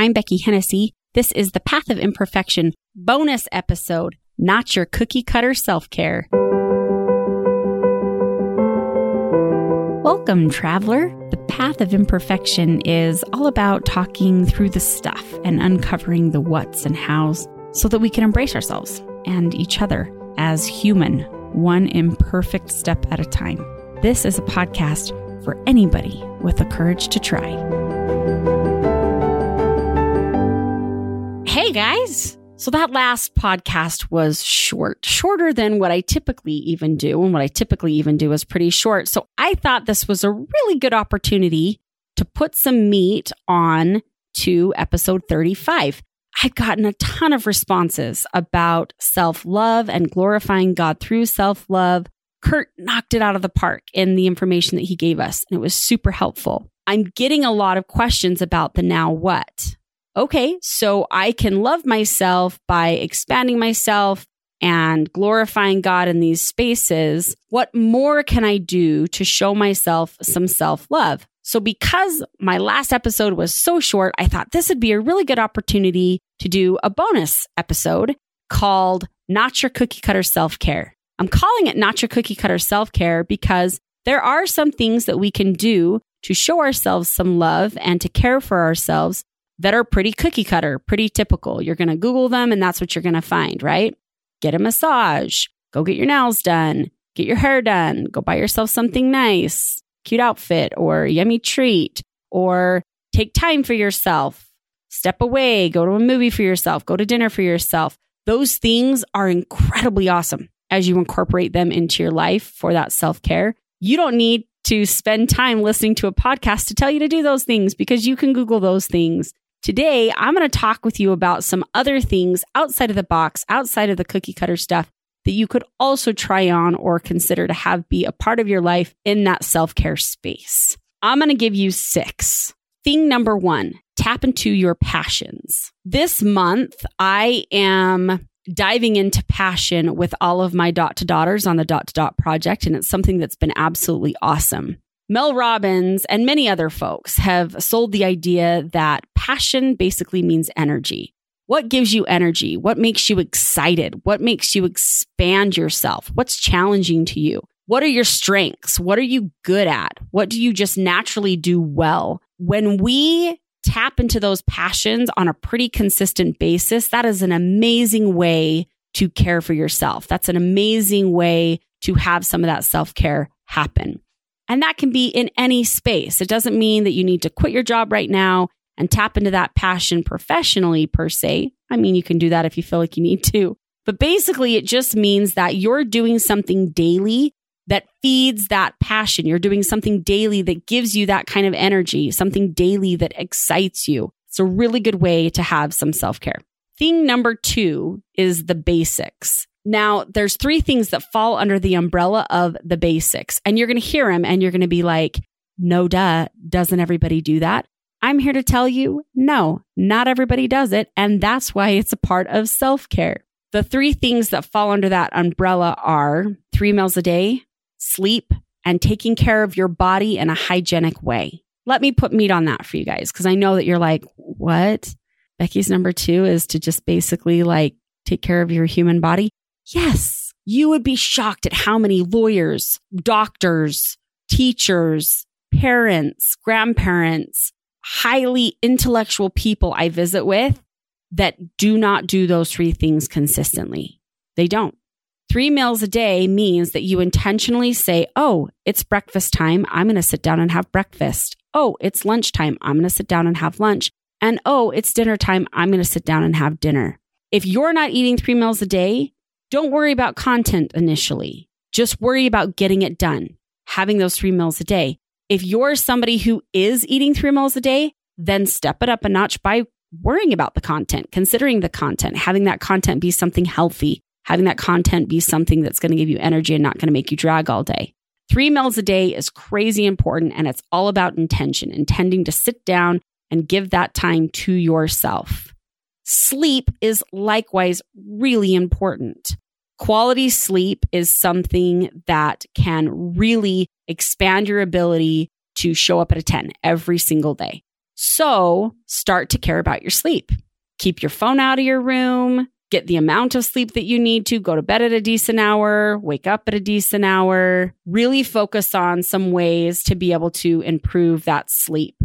I'm Beckie Hennessy. This is the Path of Imperfection bonus episode, not your cookie cutter self care. Welcome, traveler. The Path of Imperfection is all about talking through the stuff and uncovering the what's and how's so that we can embrace ourselves and each other as human, one imperfect step at a time. This is a podcast for anybody with the courage to try. Guys! So that last podcast was short, shorter than what I typically even do. And what I typically even do is pretty short. So I thought this was a really good opportunity to put some meat on to episode 35. I'd gotten a ton of responses about self love and glorifying God through self love. Kurt knocked it out of the park in the information that he gave us, and it was super helpful. I'm getting a lot of questions about the now what okay, so I can love myself by expanding myself and glorifying God in these spaces. What more can I do to show myself some self love? So, because my last episode was so short, I thought this would be a really good opportunity to do a bonus episode called Not Your Cookie Cutter Self Care. I'm calling it Not Your Cookie Cutter Self Care because there are some things that we can do to show ourselves some love and to care for ourselves that are pretty cookie cutter, pretty typical. You're going to Google them and that's what you're going to find, right? Get a massage, go get your nails done, get your hair done, go buy yourself something nice, cute outfit or yummy treat, or take time for yourself, step away, go to a movie for yourself, go to dinner for yourself. Those things are incredibly awesome as you incorporate them into your life for that self care. You don't need to spend time listening to a podcast to tell you to do those things because you can Google those things Today, I'm going to talk with you about some other things outside of the box, outside of the cookie cutter stuff that you could also try on or consider to have be a part of your life in that self care space. I'm going to give you six. Thing number one, tap into your passions. This month, I am diving into passion with all of my dot to daughters on the dot to dot project. And it's something that's been absolutely awesome. Mel Robbins and many other folks have sold the idea that passion basically means energy. What gives you energy? What makes you excited? What makes you expand yourself? What's challenging to you? What are your strengths? What are you good at? What do you just naturally do well? When we tap into those passions on a pretty consistent basis, that is an amazing way to care for yourself. That's an amazing way to have some of that self care happen. And that can be in any space. It doesn't mean that you need to quit your job right now and tap into that passion professionally, per se. I mean, you can do that if you feel like you need to. But basically, it just means that you're doing something daily that feeds that passion. You're doing something daily that gives you that kind of energy, something daily that excites you. It's a really good way to have some self care. Thing number two is the basics. Now, there's three things that fall under the umbrella of the basics, and you're going to hear them and you're going to be like, no, duh, doesn't everybody do that? I'm here to tell you, no, not everybody does it. And that's why it's a part of self care. The three things that fall under that umbrella are three meals a day, sleep, and taking care of your body in a hygienic way. Let me put meat on that for you guys because I know that you're like, what? Beckie's number two is to just basically like take care of your human body. Yes, you would be shocked at how many lawyers, doctors, teachers, parents, grandparents, highly intellectual people I visit with that do not do those three things consistently. They don't. Three meals a day means that you intentionally say, Oh, it's breakfast time. I'm going to sit down and have breakfast. Oh, it's lunchtime. I'm going to sit down and have lunch. And oh, it's dinner time. I'm going to sit down and have dinner. If you're not eating three meals a day, don't worry about content initially. Just worry about getting it done, having those three meals a day. If you're somebody who is eating three meals a day, then step it up a notch by worrying about the content, considering the content, having that content be something healthy, having that content be something that's going to give you energy and not going to make you drag all day. Three meals a day is crazy important and it's all about intention, intending to sit down and give that time to yourself. Sleep is likewise really important. Quality sleep is something that can really expand your ability to show up at a 10 every single day. So start to care about your sleep. Keep your phone out of your room, get the amount of sleep that you need to, go to bed at a decent hour, wake up at a decent hour, really focus on some ways to be able to improve that sleep.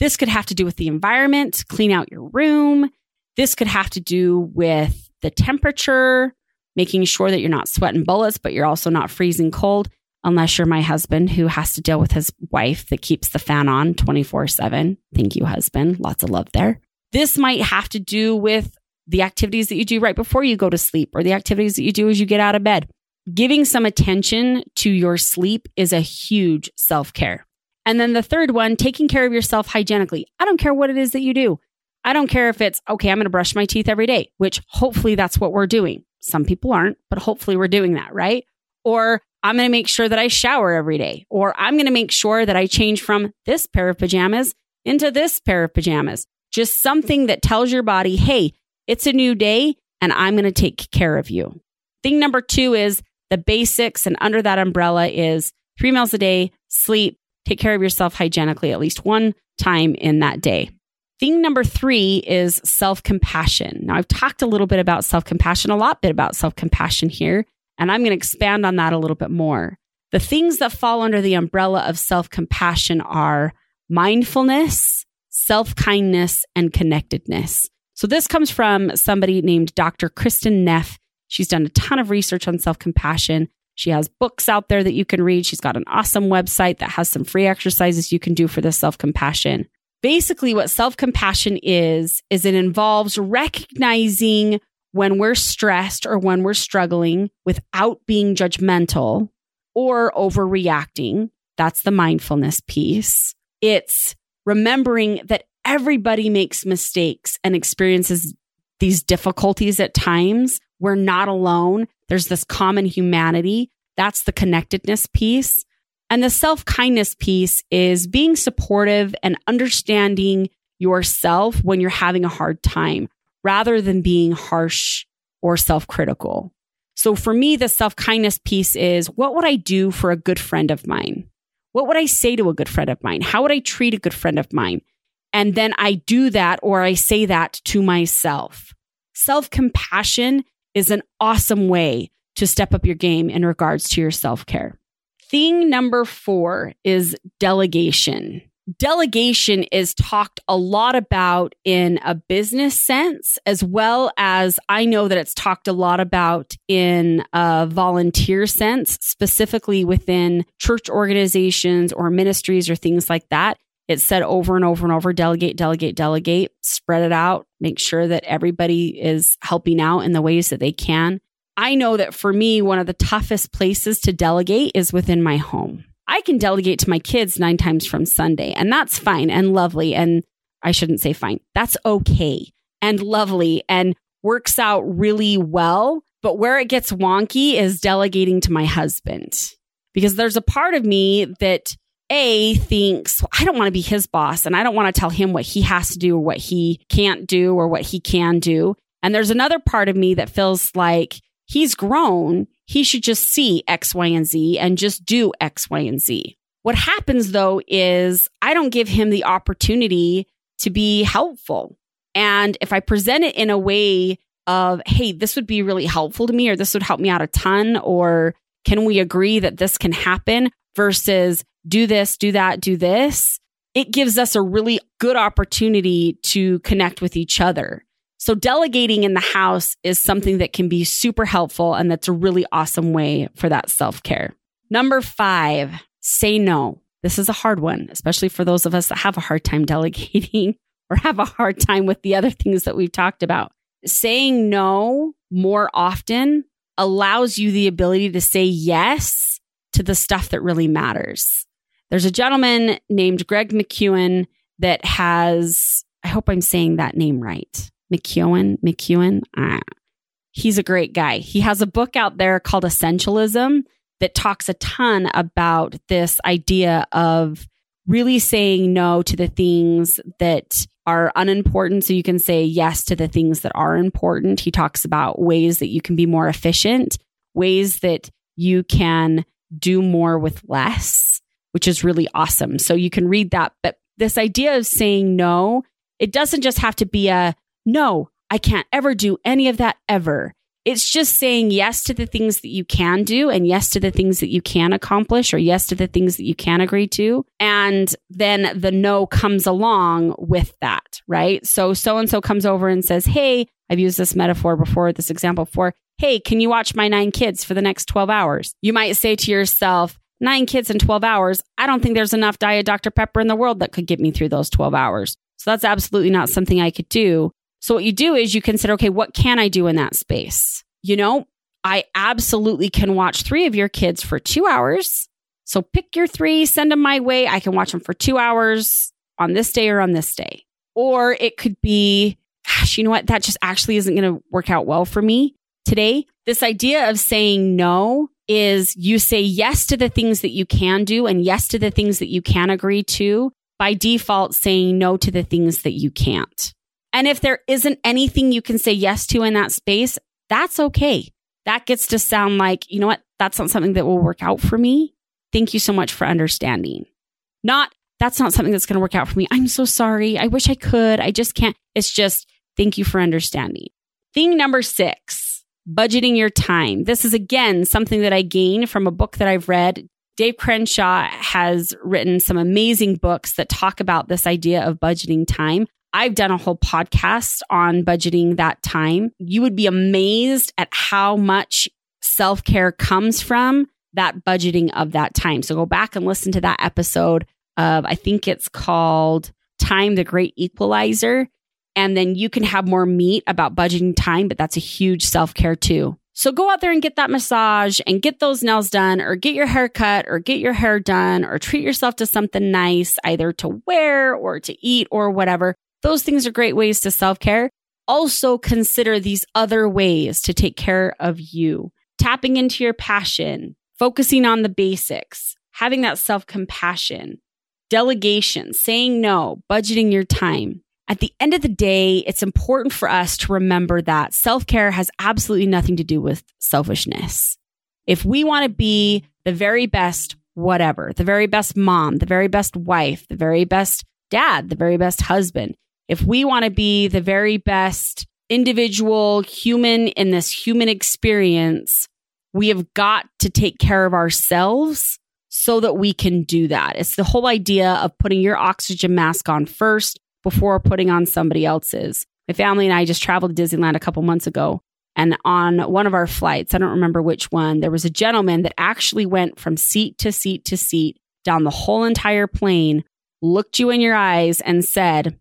This could have to do with the environment, clean out your room. This could have to do with the temperature, making sure that you're not sweating bullets, but you're also not freezing cold unless you're my husband who has to deal with his wife that keeps the fan on 24 7. Thank you, husband. Lots of love there. This might have to do with the activities that you do right before you go to sleep or the activities that you do as you get out of bed. Giving some attention to your sleep is a huge self care. And then the third one, taking care of yourself hygienically. I don't care what it is that you do. I don't care if it's, okay, I'm going to brush my teeth every day, which hopefully that's what we're doing. Some people aren't, but hopefully we're doing that, right? Or I'm going to make sure that I shower every day, or I'm going to make sure that I change from this pair of pajamas into this pair of pajamas. Just something that tells your body, hey, it's a new day and I'm going to take care of you. Thing number two is the basics. And under that umbrella is three meals a day, sleep, take care of yourself hygienically at least one time in that day. Thing number three is self compassion. Now, I've talked a little bit about self compassion, a lot bit about self compassion here. And I'm going to expand on that a little bit more. The things that fall under the umbrella of self compassion are mindfulness, self kindness, and connectedness. So this comes from somebody named Dr. Kristin Neff. She's done a ton of research on self compassion. She has books out there that you can read. She's got an awesome website that has some free exercises you can do for the self compassion. Basically, what self compassion is, is it involves recognizing when we're stressed or when we're struggling without being judgmental or overreacting. That's the mindfulness piece. It's remembering that everybody makes mistakes and experiences these difficulties at times. We're not alone. There's this common humanity. That's the connectedness piece. And the self kindness piece is being supportive and understanding yourself when you're having a hard time rather than being harsh or self critical. So for me, the self kindness piece is what would I do for a good friend of mine? What would I say to a good friend of mine? How would I treat a good friend of mine? And then I do that or I say that to myself. Self compassion is an awesome way to step up your game in regards to your self care. Thing number four is delegation delegation is talked a lot about in a business sense, as well as I know that it's talked a lot about in a volunteer sense, specifically within church organizations or ministries or things like that. It's said over and over and over delegate, delegate, delegate, spread it out, make sure that everybody is helping out in the ways that they can. I know that for me, one of the toughest places to delegate is within my home. I can delegate to my kids nine times from Sunday, and that's fine and lovely. And I shouldn't say fine, that's okay and lovely and works out really well. But where it gets wonky is delegating to my husband because there's a part of me that a thinks well, I don't want to be his boss and I don't want to tell him what he has to do or what he can't do or what he can do. And there's another part of me that feels like he's grown he should just see X, Y, and Z and just do X, Y, and Z. What happens though is I don't give him the opportunity to be helpful. And if I present it in a way of, hey, this would be really helpful to me, or this would help me out a ton, or can we agree that this can happen versus do this, do that, do this, it gives us a really good opportunity to connect with each other. So delegating in the house is something that can be super helpful. And that's a really awesome way for that self care. Number five, say no. This is a hard one, especially for those of us that have a hard time delegating or have a hard time with the other things that we've talked about. Saying no more often allows you the ability to say yes to the stuff that really matters. There's a gentleman named Greg McKeown that has, I hope I'm saying that name right. McKeown, McKeown. Ah, he's a great guy. He has a book out there called Essentialism that talks a ton about this idea of really saying no to the things that are unimportant so you can say yes to the things that are important. He talks about ways that you can be more efficient, ways that you can do more with less, which is really awesome. So you can read that. But this idea of saying no, it doesn't just have to be a no, I can't ever do any of that ever. It's just saying yes to the things that you can do and yes to the things that you can accomplish or yes to the things that you can agree to. And then the no comes along with that, right? So so and so comes over and says, Hey, I've used this metaphor before, this example before. Hey, can you watch my nine kids for the next 12 hours? You might say to yourself, nine kids in 12 hours. I don't think there's enough Diet Dr. Pepper in the world that could get me through those 12 hours. So that's absolutely not something I could do. So what you do is you consider, okay, what can I do in that space? You know, I absolutely can watch three of your kids for two hours. So pick your three, send them my way. I can watch them for two hours on this day or on this day. Or it could be, gosh, you know what? That just actually isn't going to work out well for me today. This idea of saying no is you say yes to the things that you can do and yes to the things that you can agree to by default saying no to the things that you can't. And if there isn't anything you can say yes to in that space, that's okay. That gets to sound like, you know what? That's not something that will work out for me. Thank you so much for understanding. Not, that's not something that's going to work out for me. I'm so sorry. I wish I could. I just can't. It's just, thank you for understanding. Thing number six, budgeting your time. This is again something that I gained from a book that I've read. Dave Crenshaw has written some amazing books that talk about this idea of budgeting time. I've done a whole podcast on budgeting that time. You would be amazed at how much self care comes from that budgeting of that time. So go back and listen to that episode of, I think it's called Time, the Great Equalizer. And then you can have more meat about budgeting time, but that's a huge self care too. So go out there and get that massage and get those nails done or get your hair cut or get your hair done or treat yourself to something nice, either to wear or to eat or whatever. Those things are great ways to self care. Also consider these other ways to take care of you. Tapping into your passion, focusing on the basics, having that self compassion, delegation, saying no, budgeting your time. At the end of the day, it's important for us to remember that self care has absolutely nothing to do with selfishness. If we want to be the very best, whatever, the very best mom, the very best wife, the very best dad, the very best husband, if we want to be the very best individual human in this human experience, we have got to take care of ourselves so that we can do that. It's the whole idea of putting your oxygen mask on first before putting on somebody else's. My family and I just traveled to Disneyland a couple months ago. And on one of our flights, I don't remember which one, there was a gentleman that actually went from seat to seat to seat down the whole entire plane, looked you in your eyes, and said,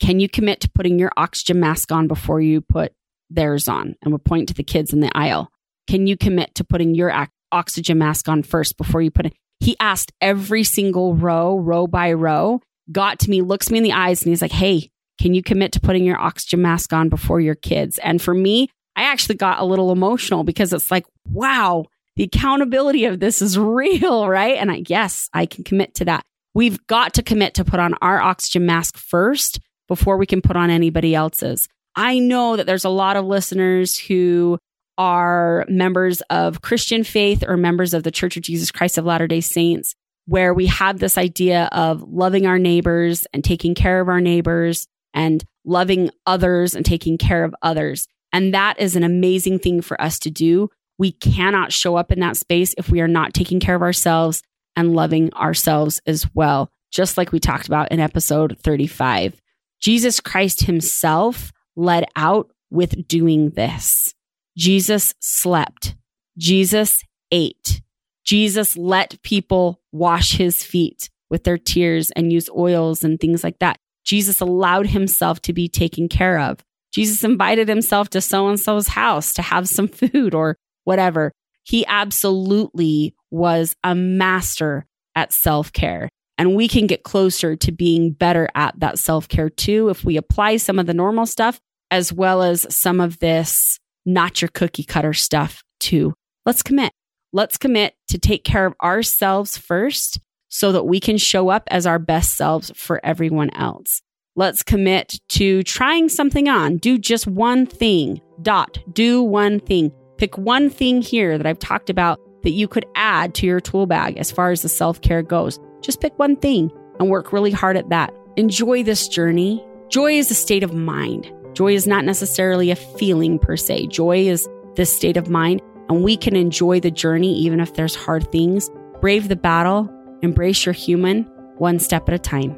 can you commit to putting your oxygen mask on before you put theirs on? And we're pointing to the kids in the aisle. Can you commit to putting your oxygen mask on first before you put it? He asked every single row, row by row, got to me, looks me in the eyes, and he's like, Hey, can you commit to putting your oxygen mask on before your kids? And for me, I actually got a little emotional because it's like, wow, the accountability of this is real, right? And I, yes, I can commit to that. We've got to commit to put on our oxygen mask first before we can put on anybody else's. I know that there's a lot of listeners who are members of Christian faith or members of the Church of Jesus Christ of Latter day Saints, where we have this idea of loving our neighbors and taking care of our neighbors and loving others and taking care of others. And that is an amazing thing for us to do. We cannot show up in that space if we are not taking care of ourselves and loving ourselves as well, just like we talked about in episode 35. Jesus Christ himself led out with doing this. Jesus slept. Jesus ate. Jesus let people wash his feet with their tears and use oils and things like that. Jesus allowed himself to be taken care of. Jesus invited himself to so and so's house to have some food or whatever. He absolutely was a master at self care. And we can get closer to being better at that self care too if we apply some of the normal stuff as well as some of this not your cookie cutter stuff too. Let's commit. Let's commit to take care of ourselves first so that we can show up as our best selves for everyone else. Let's commit to trying something on. Do just one thing. Dot. Do one thing. Pick one thing here that I've talked about that you could add to your tool bag as far as the self care goes. Just pick one thing and work really hard at that. enjoy this journey. Joy is a state of mind. Joy is not necessarily a feeling per se. Joy is this state of mind, and we can enjoy the journey even if there's hard things. Brave the battle, embrace your human one step at a time.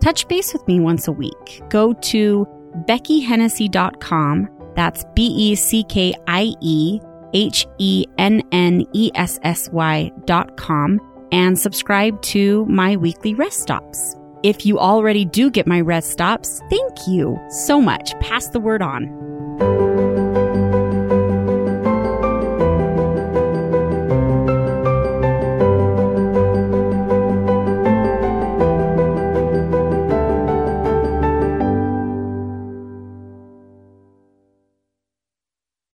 Touch base with me once a week. Go to beckiehennessy.com. That's B E C K I E H E N N E S S Y dot com and subscribe to my weekly rest stops. If you already do get my rest stops, thank you so much. Pass the word on.